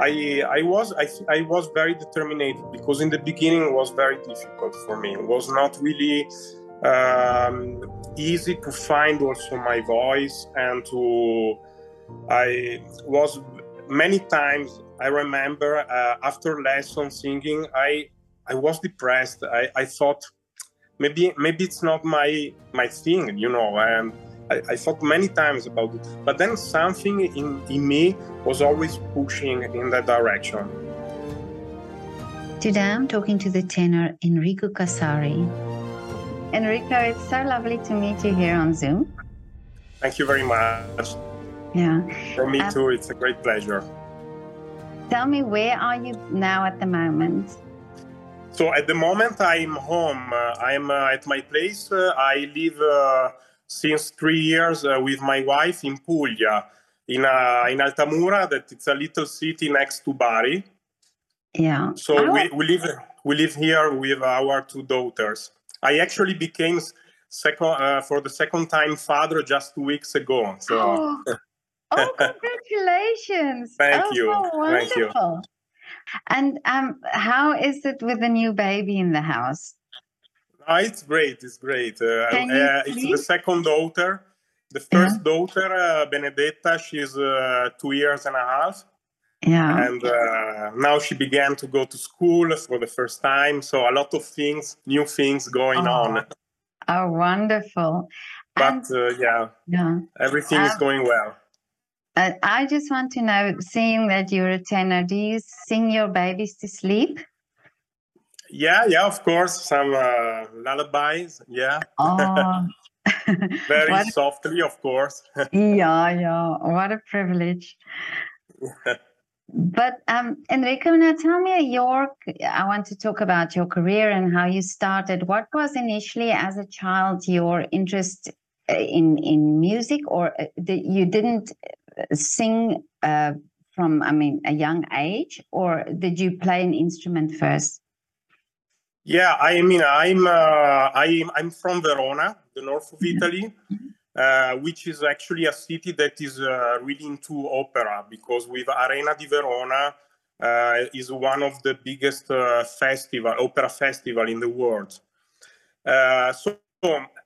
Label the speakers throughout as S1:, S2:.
S1: I I was I, I was very determined because in the beginning it was very difficult for me. It was not really um, easy to find also my voice and to I was many times I remember uh, after lesson singing I I was depressed. I, I thought maybe maybe it's not my my thing, you know, and I, I, thought many times about it, but then something in, in me was always pushing in that direction.
S2: Today I'm talking to the tenor Enrico Casari. Enrico, it's so lovely to meet you here on Zoom.
S1: Thank you very much.
S2: Yeah.
S1: For me um, too, it's a great pleasure.
S2: Tell me, where are you now at the moment?
S1: So at the moment, I'm home. Uh, I'm uh, at my place. Uh, I live uh, since three years uh, with my wife in Puglia, in uh, in Altamura. That it's a little city next to Bari.
S2: Yeah.
S1: So oh. we, we live we live here with our two daughters. I actually became second uh, for the second time father just two weeks ago. So.
S2: Oh, oh congratulations!
S1: Thank
S2: oh,
S1: you.
S2: So
S1: Thank you.
S2: And um, how is it with the new baby in the house?
S1: Oh, it's great. It's great. Uh, uh, it's the second daughter. The first yeah. daughter, uh, Benedetta, she's uh, two years and a half.
S2: Yeah.
S1: And uh, now she began to go to school for the first time. So a lot of things, new things going
S2: oh.
S1: on.
S2: Oh, wonderful.
S1: But uh, yeah,
S2: yeah,
S1: everything is going well.
S2: I just want to know, seeing that you're a tenor, do you sing your babies to sleep?
S1: Yeah, yeah, of course. Some uh, lullabies. Yeah.
S2: Oh.
S1: Very what softly, of course.
S2: yeah, yeah. What a privilege. but um, Enrico, now tell me your. I want to talk about your career and how you started. What was initially, as a child, your interest uh, in in music, or uh, you didn't sing uh, from, I mean, a young age, or did you play an instrument first?
S1: Yeah, I mean, I'm uh, I'm I'm from Verona, the north of mm-hmm. Italy, uh, which is actually a city that is uh, really into opera because with Arena di Verona uh, is one of the biggest uh, festival opera festival in the world. Uh, so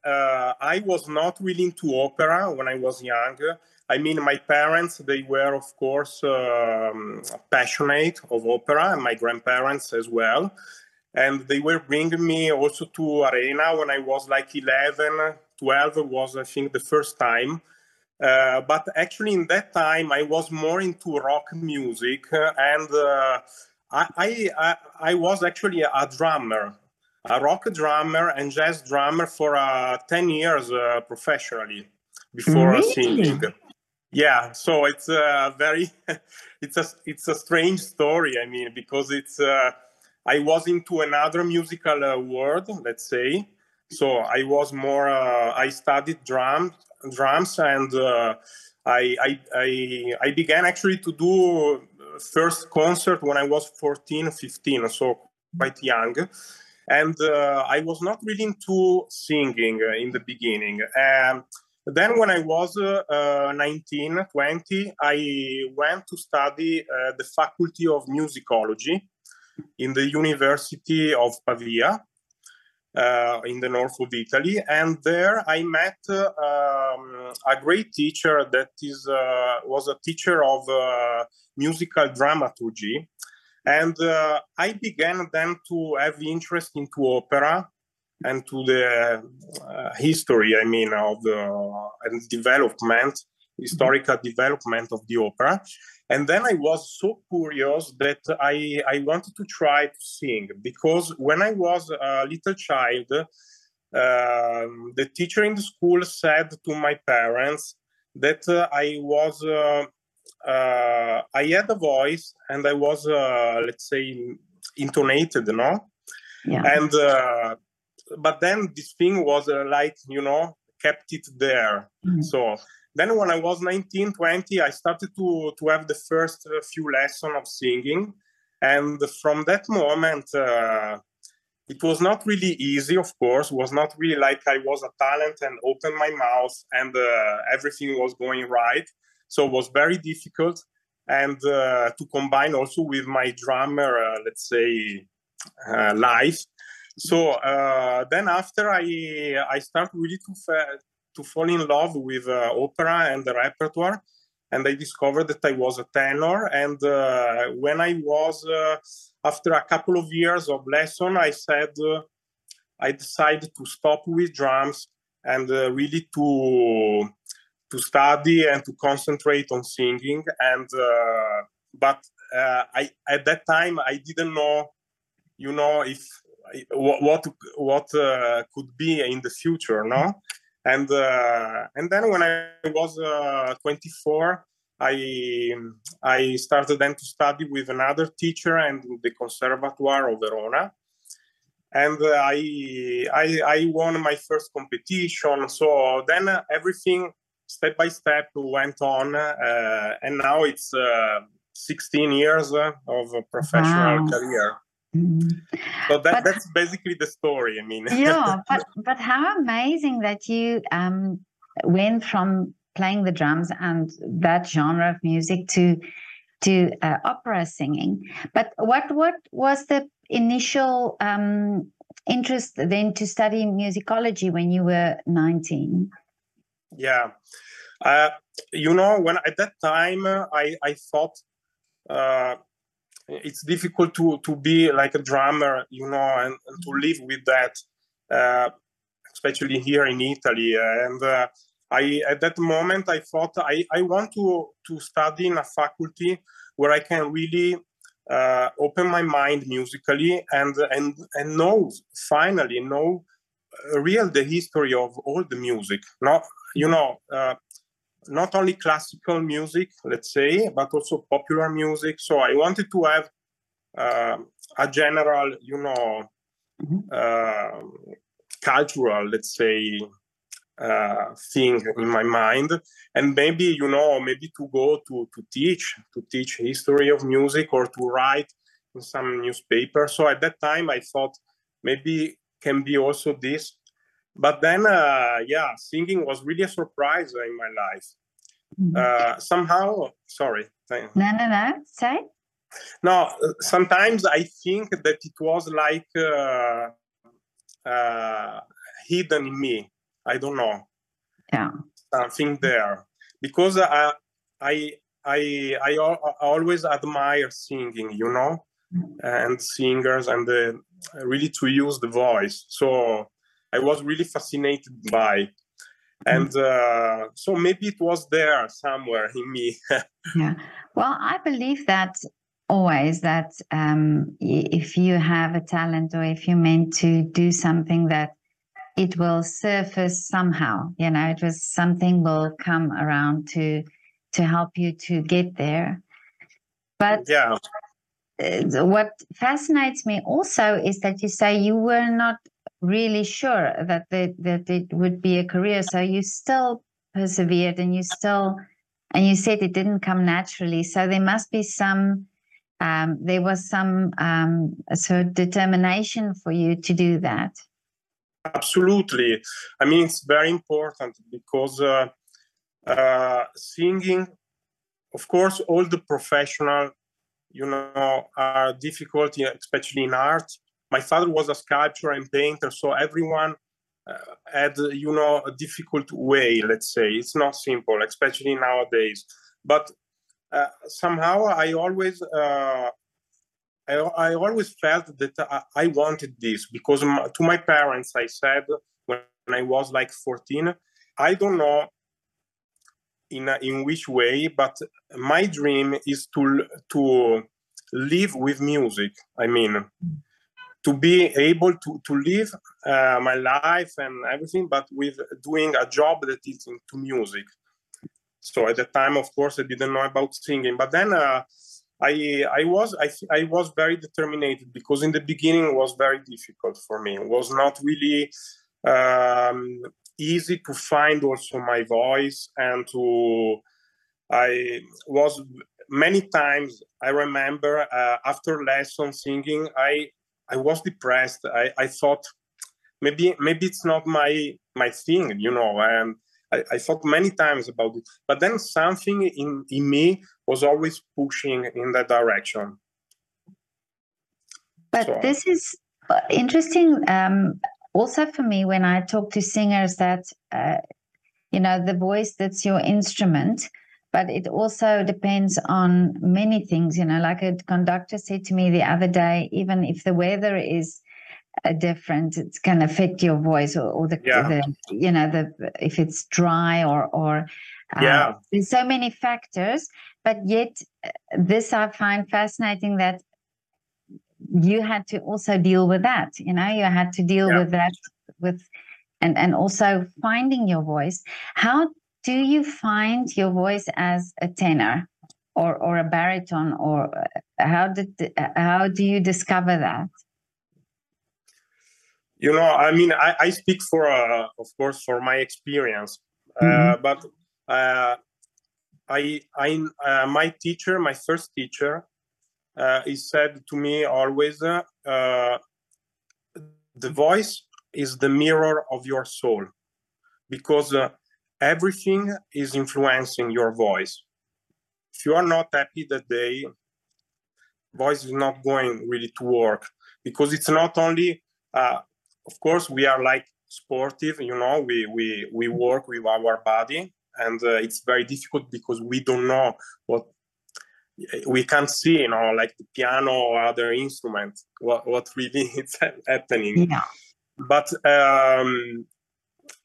S1: I was not really into opera when I was young. I mean, my parents, they were, of course, um, passionate of opera, and my grandparents as well and they were bringing me also to arena when i was like 11 12 was i think the first time uh, but actually in that time i was more into rock music and uh, I, I, I was actually a drummer a rock drummer and jazz drummer for uh, 10 years uh, professionally before really? singing yeah so it's a uh, very it's a it's a strange story i mean because it's uh, I was into another musical uh, world, let's say. So I was more. Uh, I studied drums, drums, and uh, I, I, I I began actually to do first concert when I was 14, 15, so quite young. And uh, I was not really into singing in the beginning. Um, then, when I was uh, uh, 19, 20, I went to study uh, the Faculty of Musicology in the University of Pavia uh, in the north of Italy. And there I met uh, um, a great teacher that is uh, was a teacher of uh, musical dramaturgy. And uh, I began then to have interest into opera and to the uh, history, I mean, of the and development, historical development of the opera. And then I was so curious that I, I wanted to try to sing because when I was a little child, um, the teacher in the school said to my parents that uh, I was, uh, uh, I had a voice and I was, uh, let's say, intonated, no?
S2: Yeah.
S1: And, uh, but then this thing was uh, like, you know, kept it there. Mm-hmm. So then when I was 19, 20, I started to, to have the first uh, few lessons of singing. And from that moment, uh, it was not really easy, of course. It was not really like I was a talent and opened my mouth and uh, everything was going right. So it was very difficult. and uh, to combine also with my drummer, uh, let's say, uh, life. So uh, then after I I start really to fa- to fall in love with uh, opera and the repertoire, and I discovered that I was a tenor. And uh, when I was after a couple of years of lesson, I said I decided to stop with drums and really to to study and to concentrate on singing and uh, but uh, i at that time i didn't know you know if what what uh, could be in the future no and uh, and then when i was uh, 24 i i started then to study with another teacher and the conservatoire of verona and uh, I, I i won my first competition so then everything step by step went on, uh, and now it's uh, 16 years of a professional wow. career. Mm. So that, that's basically the story. I mean,
S2: yeah, but but how amazing that you um, went from playing the drums and that genre of music to to uh, opera singing. But what what was the initial um, interest then to study musicology when you were 19?
S1: Yeah. Uh, you know, when at that time uh, I, I thought uh, it's difficult to, to be like a drummer, you know, and, and to live with that, uh, especially here in Italy. And uh, I, at that moment, I thought I, I want to, to study in a faculty where I can really uh, open my mind musically and and and know finally know real the history of all the music. Not you know, uh, not only classical music, let's say, but also popular music. So I wanted to have uh, a general, you know, mm-hmm. uh, cultural, let's say, uh, thing in my mind, and maybe you know, maybe to go to to teach, to teach history of music or to write in some newspaper. So at that time, I thought maybe can be also this but then uh, yeah singing was really a surprise in my life. Mm-hmm. uh, somehow sorry
S2: no no no say.
S1: No sometimes i think that it was like uh, uh, hidden in me. I don't know.
S2: Yeah.
S1: Something there. Because I, I i i always admire singing you know mm-hmm. and singers and the, really to use the voice. So I was really fascinated by. And uh, so maybe it was there somewhere in me.
S2: yeah. Well, I believe that always that um, if you have a talent or if you're meant to do something that it will surface somehow you know it was something will come around to to help you to get there but
S1: yeah
S2: uh, what fascinates me also is that you say you were not really sure that they, that it would be a career. So you still persevered, and you still, and you said it didn't come naturally. So there must be some. Um, there was some um, sort of determination for you to do that.
S1: Absolutely. I mean, it's very important because uh, uh, singing, of course, all the professional, you know, are difficult, especially in art my father was a sculptor and painter, so everyone uh, had you know a difficult way. Let's say it's not simple, especially nowadays. But uh, somehow I always uh, I, I, always felt that I, I wanted this because my, to my parents I said when I was like 14, I don't know in in which way, but my dream is to to live with music. I mean, to be able to, to live uh, my life and everything, but with doing a job that is into music. So at the time, of course, I didn't know about singing, but then uh, I I was I, I was very determined because in the beginning it was very difficult for me. It was not really um, easy to find also my voice and to I was many times I remember uh, after lesson singing I I was depressed. I, I thought maybe maybe it's not my my thing, you know. And I, I, thought many times about it, but then something in in me was always pushing in that direction.
S2: But so. this is uh, interesting. Um, also, for me, when I talk to singers, that uh, you know the voice that's your instrument but it also depends on many things you know like a conductor said to me the other day even if the weather is uh, different it can affect your voice or, or the, yeah. the, you know the if it's dry or or
S1: uh, yeah
S2: there's so many factors but yet uh, this i find fascinating that you had to also deal with that you know you had to deal yeah. with that with and and also finding your voice how do you find your voice as a tenor or or a baritone or how did how do you discover that
S1: you know i mean i, I speak for uh, of course for my experience uh, mm-hmm. but uh, i i uh, my teacher my first teacher uh, he said to me always uh, the voice is the mirror of your soul because uh, everything is influencing your voice. If you are not happy that day voice is not going really to work because it's not only uh, of course we are like sportive you know we we we work with our body and uh, it's very difficult because we don't know what we can't see you know like the piano or other instrument what what really is happening.
S2: Yeah.
S1: But um,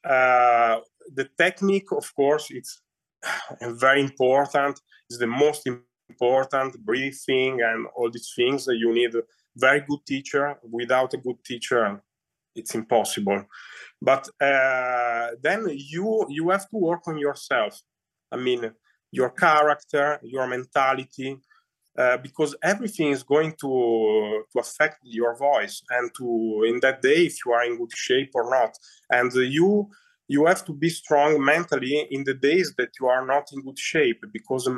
S1: uh, the technique, of course, it's very important. It's the most important. Breathing and all these things. You need a very good teacher. Without a good teacher, it's impossible. But uh, then you you have to work on yourself. I mean, your character, your mentality, uh, because everything is going to to affect your voice and to in that day if you are in good shape or not and you you have to be strong mentally in the days that you are not in good shape because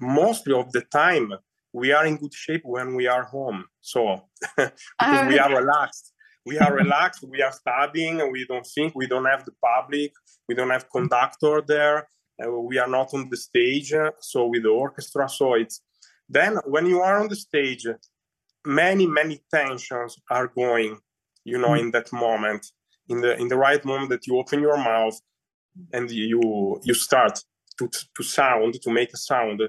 S1: mostly of the time we are in good shape when we are home. So because we are relaxed. We are relaxed we are studying we don't think we don't have the public we don't have conductor there uh, we are not on the stage so with the orchestra. So it's then, when you are on the stage, many many tensions are going, you know, mm. in that moment, in the in the right moment that you open your mouth and you you start to to sound to make a sound.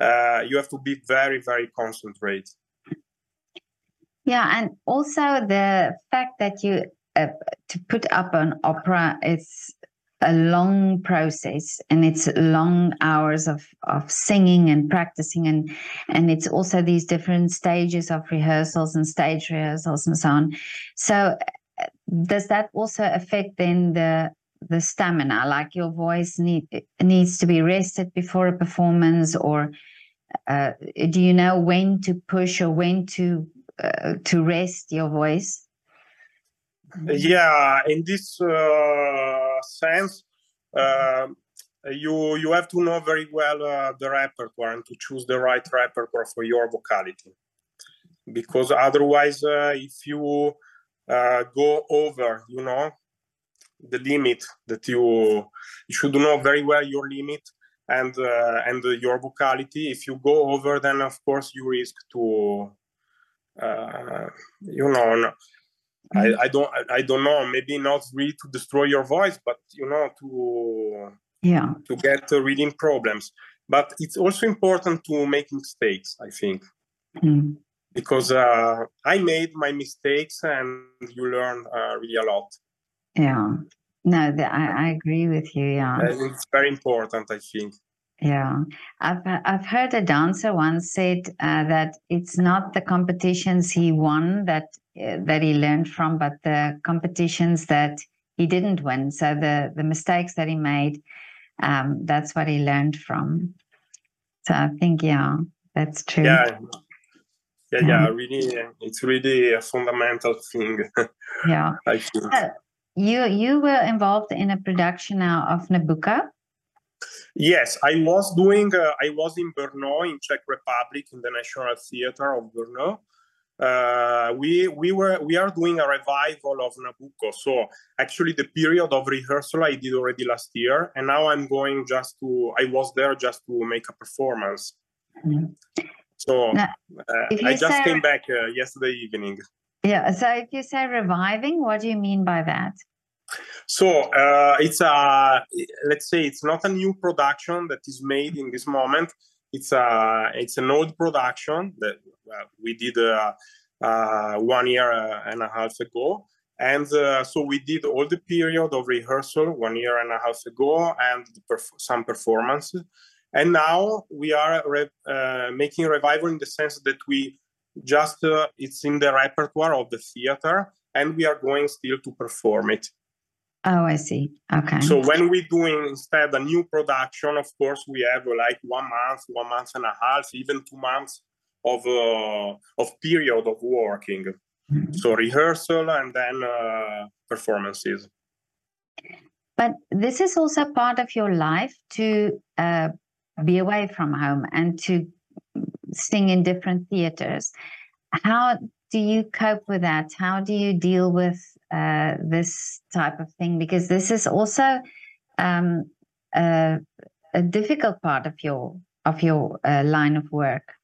S1: Uh, you have to be very very concentrate.
S2: Yeah, and also the fact that you uh, to put up an opera is a long process and it's long hours of of singing and practicing and and it's also these different stages of rehearsals and stage rehearsals and so on so does that also affect then the the stamina like your voice need needs to be rested before a performance or uh, do you know when to push or when to uh, to rest your voice
S1: yeah in this uh sense, uh, you you have to know very well uh, the repertoire and to choose the right repertoire for your vocality. Because otherwise, uh, if you uh, go over, you know, the limit that you you should know very well your limit and uh, and your vocality. If you go over, then of course you risk to uh, you know I, mm-hmm. I don't I don't know maybe not really to destroy your voice but you know to
S2: yeah
S1: to get uh, reading problems but it's also important to make mistakes I think mm. Because uh, I made my mistakes and you learn uh, really a lot
S2: yeah no the, I, I agree with you yeah
S1: and it's very important I think
S2: yeah, I've I've heard a dancer once said uh, that it's not the competitions he won that uh, that he learned from, but the competitions that he didn't win. So the the mistakes that he made, um, that's what he learned from. So I think yeah, that's true.
S1: Yeah, yeah, yeah. Um, really, it's really a fundamental thing.
S2: yeah, I think. Uh, you you were involved in a production now of Nabucco.
S1: Yes, I was doing. Uh, I was in Brno, in Czech Republic, in the National Theatre of Brno, uh, we we were we are doing a revival of Nabucco. So actually, the period of rehearsal I did already last year, and now I'm going just to. I was there just to make a performance. Mm-hmm. So now, uh, I just say, came back uh, yesterday evening.
S2: Yeah. So if you say reviving, what do you mean by that?
S1: So uh, it's a let's say it's not a new production that is made in this moment it's a it's an old production that uh, we did uh, uh, one year and a half ago and uh, so we did all the period of rehearsal one year and a half ago and perf- some performances and now we are re- uh, making revival in the sense that we just uh, it's in the repertoire of the theater and we are going still to perform it
S2: Oh, I see. Okay.
S1: So when we're doing instead a new production, of course, we have like one month, one month and a half, even two months of uh, of period of working. Mm-hmm. So rehearsal and then uh, performances.
S2: But this is also part of your life to uh, be away from home and to sing in different theaters. How do you cope with that? How do you deal with uh, this type of thing because this is also um, a, a, difficult part of your of your uh, line of work.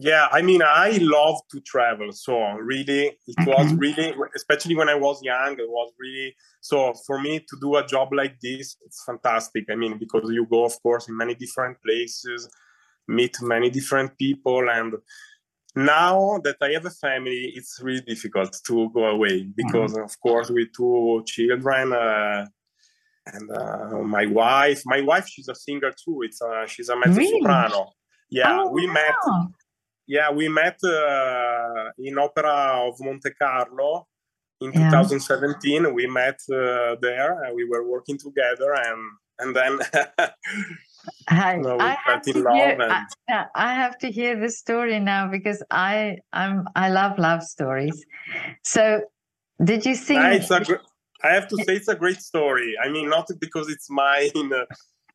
S1: Yeah, I mean, I love to travel. So really, it okay. was really, especially when I was young, it was really so for me to do a job like this. It's fantastic. I mean, because you go, of course, in many different places, meet many different people, and now that I have a family, it's really difficult to go away because, mm-hmm. of course, with two children uh, and uh, my wife. My wife, she's a singer too. It's uh, she's a mezzo really? soprano. Yeah,
S2: oh,
S1: we wow. met. Yeah, we met uh, in Opera of Monte Carlo in yeah. 2017. We met uh, there. we were working together, and and then
S2: I, no, I have to hear, and... I, I, have to hear the story now because I I'm I love love stories. So, did you see?
S1: Gr- I have to say it's a great story. I mean, not because it's my uh,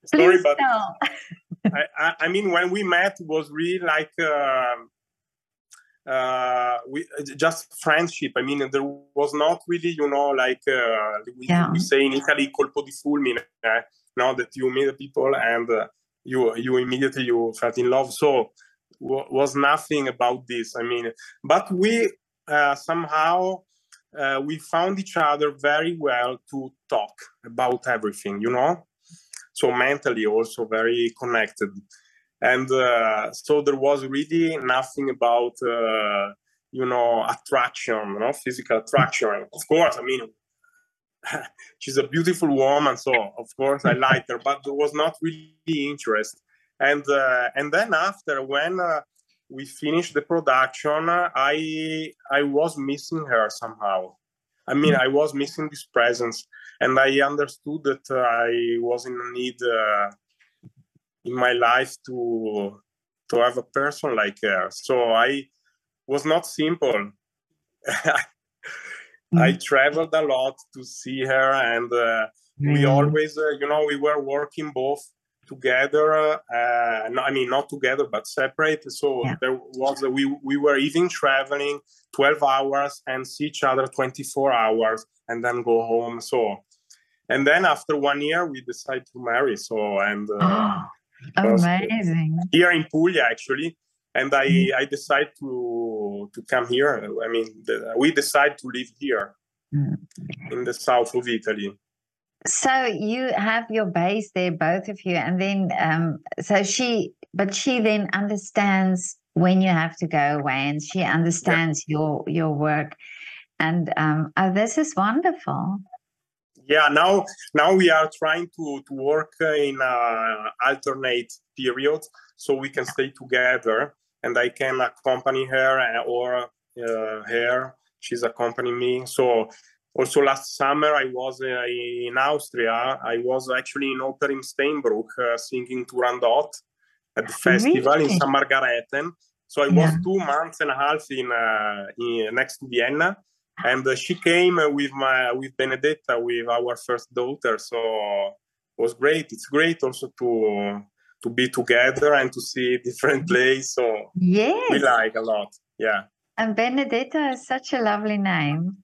S1: story, Please but I, I, I, mean, when we met, was really like. Uh, uh, we just friendship. I mean, there was not really, you know, like uh, we, yeah. we say in Italy, colpo di fulmine. Eh? now that you meet people and uh, you you immediately you felt in love so w- was nothing about this i mean but we uh, somehow uh, we found each other very well to talk about everything you know so mentally also very connected and uh, so there was really nothing about uh, you know attraction you know physical attraction of course i mean she's a beautiful woman, so of course I liked her, but there was not really interest. And uh, and then after when uh, we finished the production, I I was missing her somehow. I mean, I was missing this presence, and I understood that uh, I was in need uh, in my life to to have a person like her. So I was not simple. Mm-hmm. I traveled a lot to see her, and uh, mm-hmm. we always, uh, you know, we were working both together. Uh, no, I mean, not together, but separate. So yeah. there was we we were even traveling 12 hours and see each other 24 hours, and then go home. So, and then after one year, we decided to marry. So and.
S2: Uh, amazing.
S1: Here in Puglia, actually, and I mm-hmm. I decided to to come here. I mean, the, we decided to live here mm. in the south of Italy.
S2: So you have your base there, both of you, and then um, so she, but she then understands when you have to go away, and she understands yeah. your your work, and um, oh, this is wonderful.
S1: Yeah, now now we are trying to to work in uh, alternate periods so we can stay together and I can accompany her uh, or uh, her. She's accompanying me. So also last summer I was uh, in Austria. I was actually in Oper in Steinbruch uh, singing Turandot at the festival really? in St. Margarethen. So I yeah. was two months and a half in, uh, in next to Vienna, and uh, she came with my with Benedetta with our first daughter. So it was great. It's great also to to be together and to see different plays. So
S2: yes.
S1: we like a lot. Yeah.
S2: And Benedetta is such a lovely name.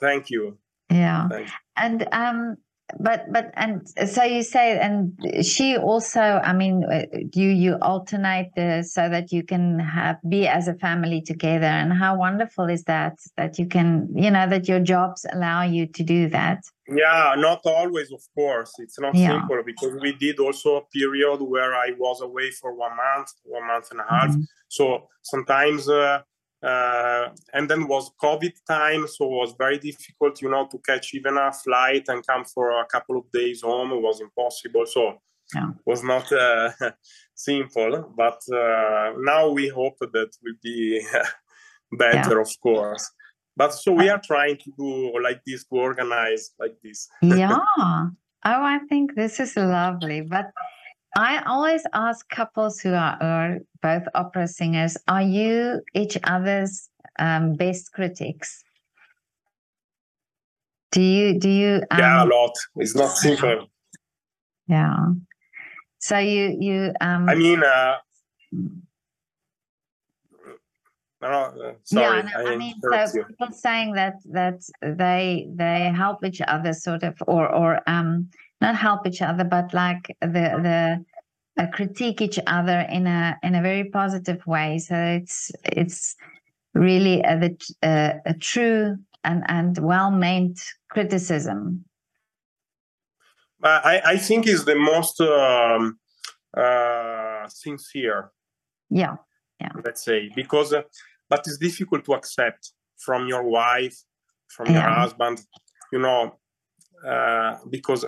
S1: Thank you.
S2: Yeah. Thanks. And um, but but and so you say and she also i mean uh, you you alternate the so that you can have be as a family together and how wonderful is that that you can you know that your jobs allow you to do that
S1: yeah not always of course it's not yeah. simple because we did also a period where i was away for one month one month and a half mm-hmm. so sometimes uh, uh, and then was covid time so it was very difficult you know to catch even a flight and come for a couple of days home. It was impossible. So yeah. was not uh, simple. But uh, now we hope that will be better yeah. of course. But so we are trying to do like this to organize like this.
S2: Yeah. Oh i think this is lovely. But I always ask couples who are, are both opera singers, are you each other's um, best critics? Do you do you
S1: um, Yeah, a lot. It's not simple.
S2: Yeah. So you you um
S1: I mean uh no, uh, sorry,
S2: yeah, no, I, I mean, so you. people saying that that they they help each other, sort of, or or um, not help each other, but like the the uh, critique each other in a in a very positive way. So it's it's really a, a, a true and and well meant criticism.
S1: I I think is the most um, uh, sincere.
S2: Yeah, yeah.
S1: Let's say because, uh, but it's difficult to accept from your wife, from yeah. your husband. You know, uh, because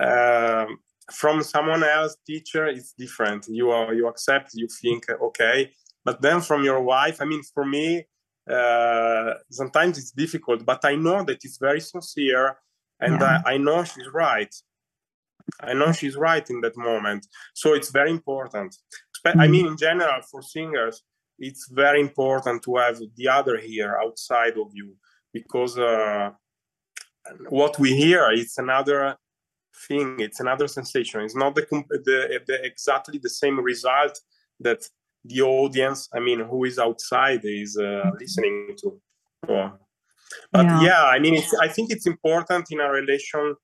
S1: um, from someone else teacher it's different. You are you accept you think okay. But then from your wife i mean for me uh, sometimes it's difficult but i know that it's very sincere and yeah. I, I know she's right. I know she's right in that moment. So it's very important. Mm-hmm. i mean in general for singers it's very important to have the other here outside of you because uh, what we hear it's another thing it's another sensation it's not the, the, the exactly the same result that the audience i mean who is outside is uh, mm-hmm. listening to so, but yeah. yeah. i mean i think it's important in a relation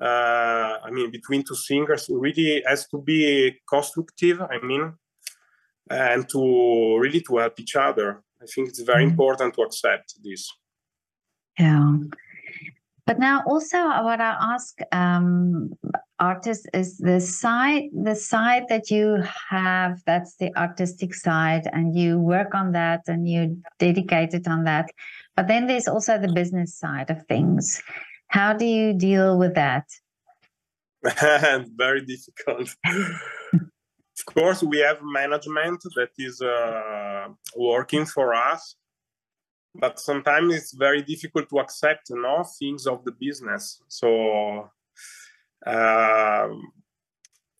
S1: uh, i mean between two singers really has to be constructive i mean and to really to help each other i think it's very mm. important to accept this
S2: yeah but now, also, what I ask um, artists is the side, the side that you have. That's the artistic side, and you work on that, and you dedicated on that. But then there's also the business side of things. How do you deal with that?
S1: Very difficult. of course, we have management that is uh, working for us but sometimes it's very difficult to accept you know things of the business. So uh,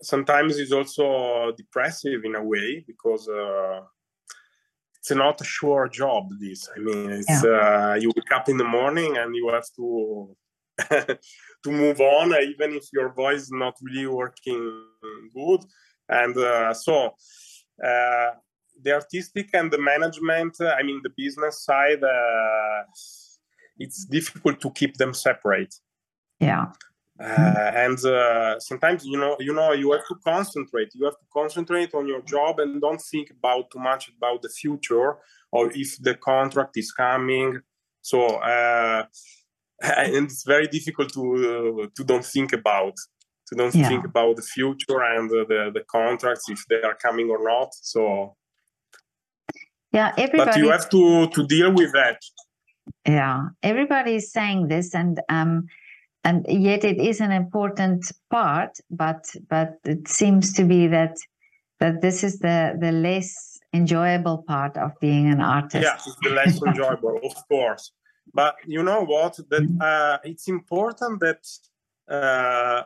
S1: sometimes it's also depressive in a way because uh, it's not a sure job this. I mean it's yeah. uh, you wake up in the morning and you have to to move on even if your voice is not really working good. And uh, so uh, the artistic and the management uh, i mean the business side uh, it's difficult to keep them separate.
S2: Yeah.
S1: Uh, and uh, sometimes you know you know you have to concentrate. You have to concentrate on your job and don't think about too much about the future or if the contract is coming. So uh, and it's very difficult to uh, to don't think about to don't yeah. think about the future and the the contracts if they are coming or not. So
S2: yeah, everybody.
S1: But you have to to deal with that.
S2: Yeah, everybody is saying this, and um, and yet it is an important part. But but it seems to be that that this is the the less enjoyable part of being an artist.
S1: Yeah, it's the less enjoyable, of course. But you know what? That uh, it's important that. Uh,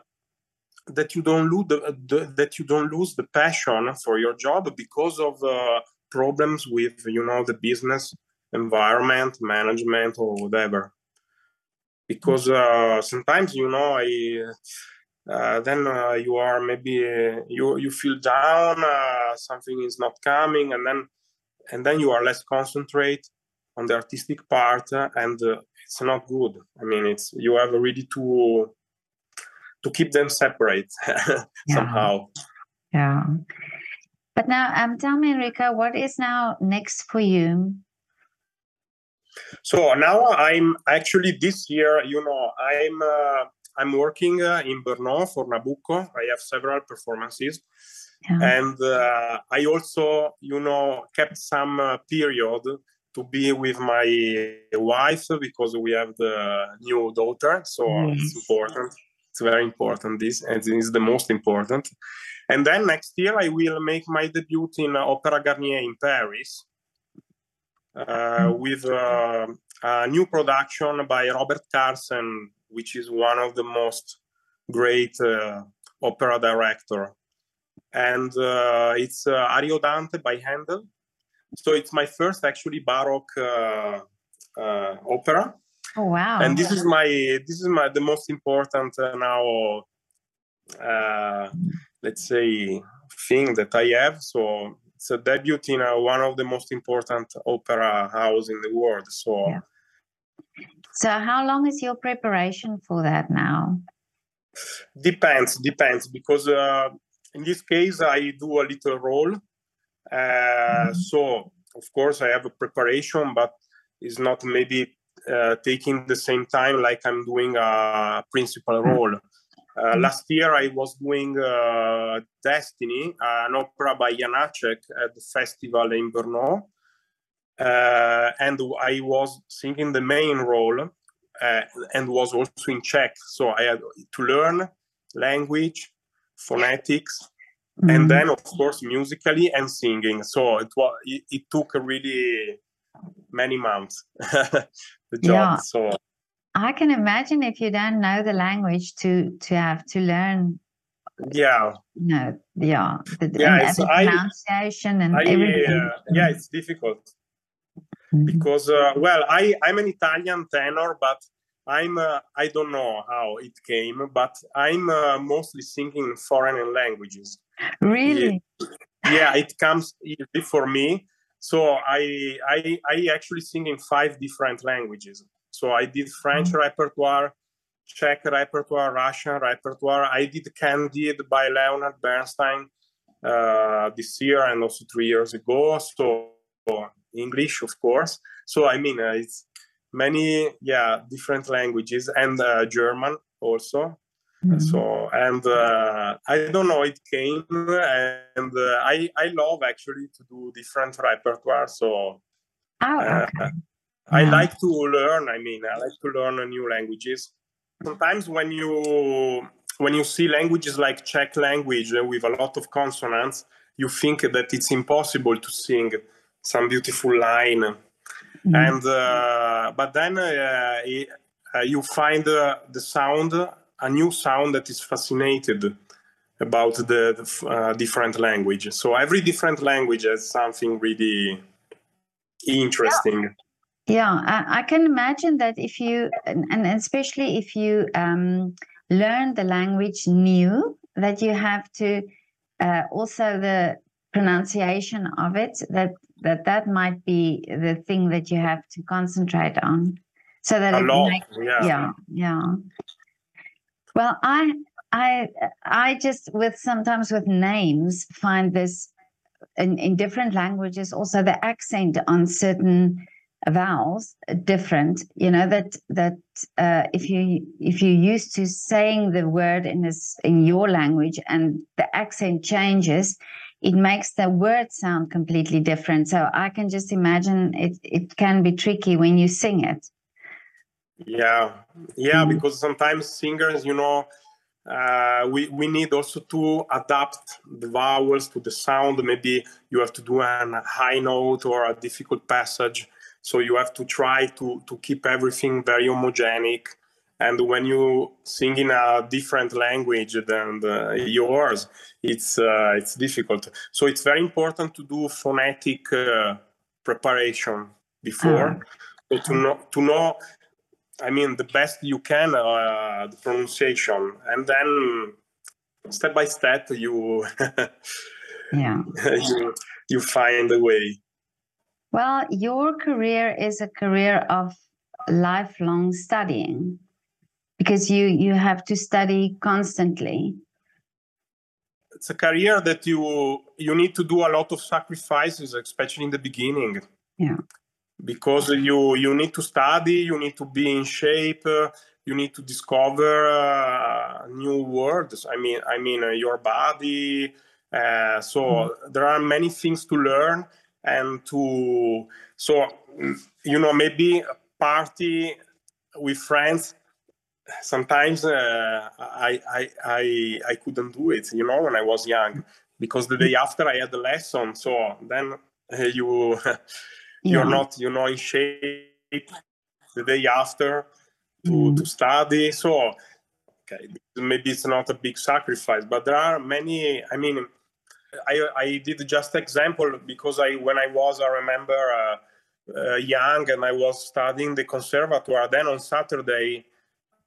S1: that you don't lose the, the, that you don't lose the passion for your job because of uh, problems with you know the business environment management or whatever. Because uh, sometimes you know i uh, then uh, you are maybe uh, you you feel down uh, something is not coming and then and then you are less concentrate on the artistic part uh, and uh, it's not good. I mean it's you have really to to keep them separate somehow.
S2: Yeah but now um tell me enrico what is now next for you
S1: so now i'm actually this year you know i'm I'm working uh, in Brno for Nabucco. I have several performances. Yeah. And uh, I also, you know, kept some uh, period to be with my wife because we have the new daughter. So yes. it's important. It's very important. This and this is the most important. And then next year I will make my debut in Opera Garnier in Paris uh, mm. with uh, a new production by Robert Carsen which is one of the most great uh, opera director. And uh, it's uh, Ariodante by Handel. So it's my first actually Baroque uh, uh, opera.
S2: Oh wow!
S1: And this is my this is my the most important uh, now. Let's say thing that I have. So it's a debut in one of the most important opera house in the world. So. Yeah
S2: so, how long is your preparation for that now?
S1: Depends, depends, because uh, in this case, I do a little role. Uh, mm-hmm. So, of course, I have a preparation, but it's not maybe uh, taking the same time like I'm doing a principal mm-hmm. Uh, mm-hmm. last year, I was doing uh, Destiny, an opera by Janacek at the festival in Brno uh, and I was singing the main role uh, and was also in Czech. So I had to learn language, phonetics, mm-hmm. and then of course musically and singing. So it was it, it took really many months the job. Yeah. So
S2: I can imagine if you don't know the language to to have to learn
S1: yeah.
S2: no yeah
S1: the, yeah
S2: and, pronunciation I, and
S1: I,
S2: everything.
S1: uh, yeah it's difficult. Mm-hmm. because uh, well i i'm an italian tenor but i'm uh, i don't know how it came but i'm uh, mostly singing foreign languages.
S2: Really?
S1: Yeah, yeah it comes easy for me. So I, I i actually sing in five different languages so i did french mm-hmm. repertoire czech repertoire russian repertoire i did candide by leonard bernstein uh, this year and also three years ago so English, of course. So I mean, uh, it's many yeah different languages and uh, German also. Mm-hmm. So and uh, I don't know, it came and uh, I I love actually to do different repertoire. So
S2: oh, okay.
S1: I like to learn. I mean, I like to learn new languages. Sometimes when you when you see languages like Czech language uh, with a lot of consonants, you think that it's impossible to sing some beautiful line mm-hmm. and uh, but then uh, it, uh, you find uh, the sound a new sound that is fascinated about the, the uh, different language so every different language has something really interesting
S2: yeah, yeah I, I, can imagine that if you and, and especially if you um, learn the language new that you have to uh, also the pronunciation of it that that that might be the thing that you have to concentrate on so that
S1: a it lot,
S2: makes,
S1: yeah.
S2: yeah yeah well i i i just with sometimes with names find this in, in different languages also the accent on certain vowels different you know that that uh, if you if you're used to saying the word in this in your language and the accent changes it makes the word sound completely different. So I can just imagine it it can be tricky when you sing it.
S1: Yeah, yeah, mm. because sometimes singers, you know, uh, we we need also to adapt the vowels to the sound. Maybe you have to do a high note or a difficult passage, so you have to try to to keep everything very homogenic. And when you sing in a different language than the, yours it's uh, it's difficult. So it's very important to do phonetic uh, preparation before. So to know to know I mean, the best you can, uh, the pronunciation, and then step by step, you
S2: yeah.
S1: you you find a way.
S2: Well, your career is a career of lifelong studying because you you have to study constantly.
S1: It's a career that you you need to do a lot of sacrifices especially in the beginning.
S2: Yeah.
S1: Because you you need to study you need to be in shape uh, you need to discover uh, new words i mean i mean uh, your body uh, so mm-hmm. there are many things to learn and to so you know maybe a party with friends sometimes uh, I, I I I couldn't do it, you know, when I was young, because the day after I had the lesson. So then uh, you you're not you know in shape the day after to mm. to study. So okay, maybe it's not a big sacrifice, but there are many. I mean, I I did just example because I when I was I remember. Uh, uh, young and I was studying the conservatoire. Then on Saturday,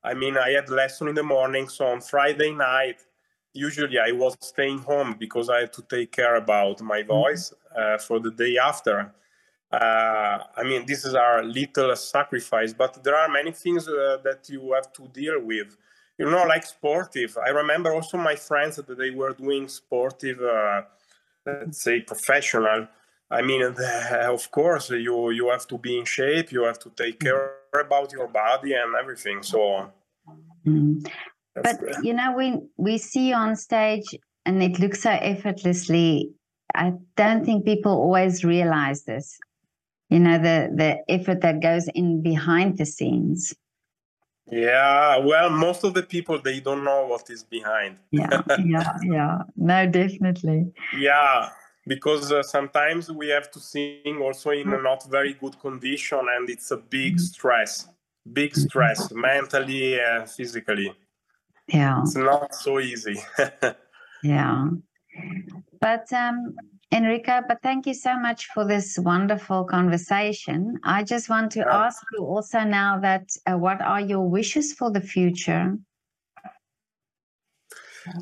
S1: I mean, I had lesson in the morning, so on Friday night, usually I was staying home because I had to take care about my mm-hmm. voice uh, for the day after. Uh, I mean, this is our little sacrifice, but there are many things uh, that you have to deal with. You know, like sportive. I remember also my friends that they were doing sportive, uh, let's say professional. I mean, of course, you you have to be in shape. You have to take mm-hmm. care about your body and everything. So,
S2: mm. but you know, we we see on stage, and it looks so effortlessly. I don't think people always realize this. You know, the the effort that goes in behind the scenes.
S1: Yeah, well, most of the people they don't know what is behind.
S2: yeah, yeah, yeah. No, definitely.
S1: Yeah, because uh, sometimes we have to sing also in a not very good condition and it's a big mm-hmm. stress big mm-hmm. stress mentally and physically
S2: yeah
S1: it's not so easy
S2: yeah but um enrico but thank you so much for this wonderful conversation i just want to ask you also now that uh, what are your wishes for the future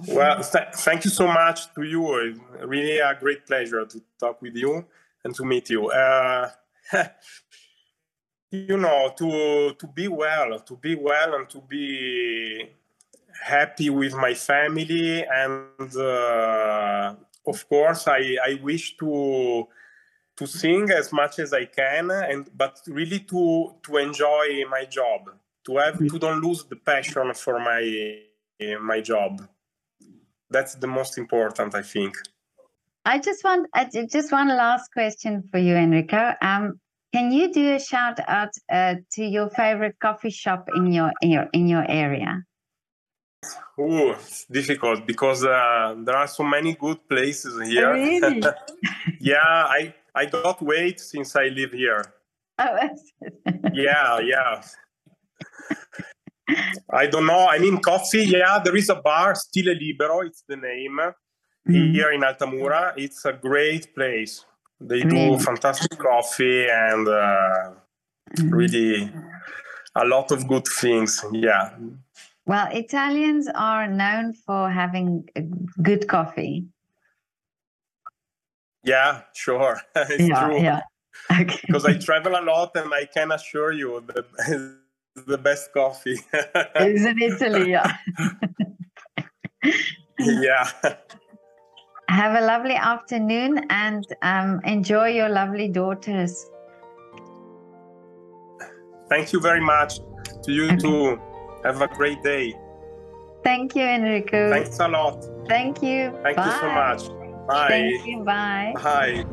S1: well, th- thank you so much to you. It's really a great pleasure to talk with you and to meet you. Uh, you know, to to be well, to be well, and to be happy with my family, and uh, of course, I I wish to to sing as much as I can, and but really to to enjoy my job, to have to don't lose the passion for my my job. That's the most important i think.
S2: I just want I, just one last question for you enrico. Um, can you do a shout out uh, to your favorite coffee shop in your in your in your area
S1: Oh, it's difficult because uh, there are so many good places here.
S2: Really?
S1: yeah, I I got weight since I live here.
S2: Oh,
S1: yeah, yeah. I don't know. I mean, coffee. Yeah, there is a bar, Stile Libero. It's the name mm. here in Altamura. It's a great place. They do fantastic coffee and uh, mm. really a lot of good things. Yeah.
S2: Well, Italians are known for having good coffee.
S1: Yeah, sure. it's
S2: yeah,
S1: true.
S2: Yeah.
S1: Okay. because I travel a lot and I can assure you that the best coffee.
S2: it's in Italy, yeah.
S1: yeah.
S2: Have a lovely afternoon and um, enjoy your lovely daughters.
S1: Thank you very much. To you okay. too. Have a great day.
S2: Thank you, Enrico.
S1: Thanks a lot.
S2: Thank you.
S1: Thank
S2: Bye.
S1: you so much. Bye.
S2: Thank you. Bye.
S1: Bye.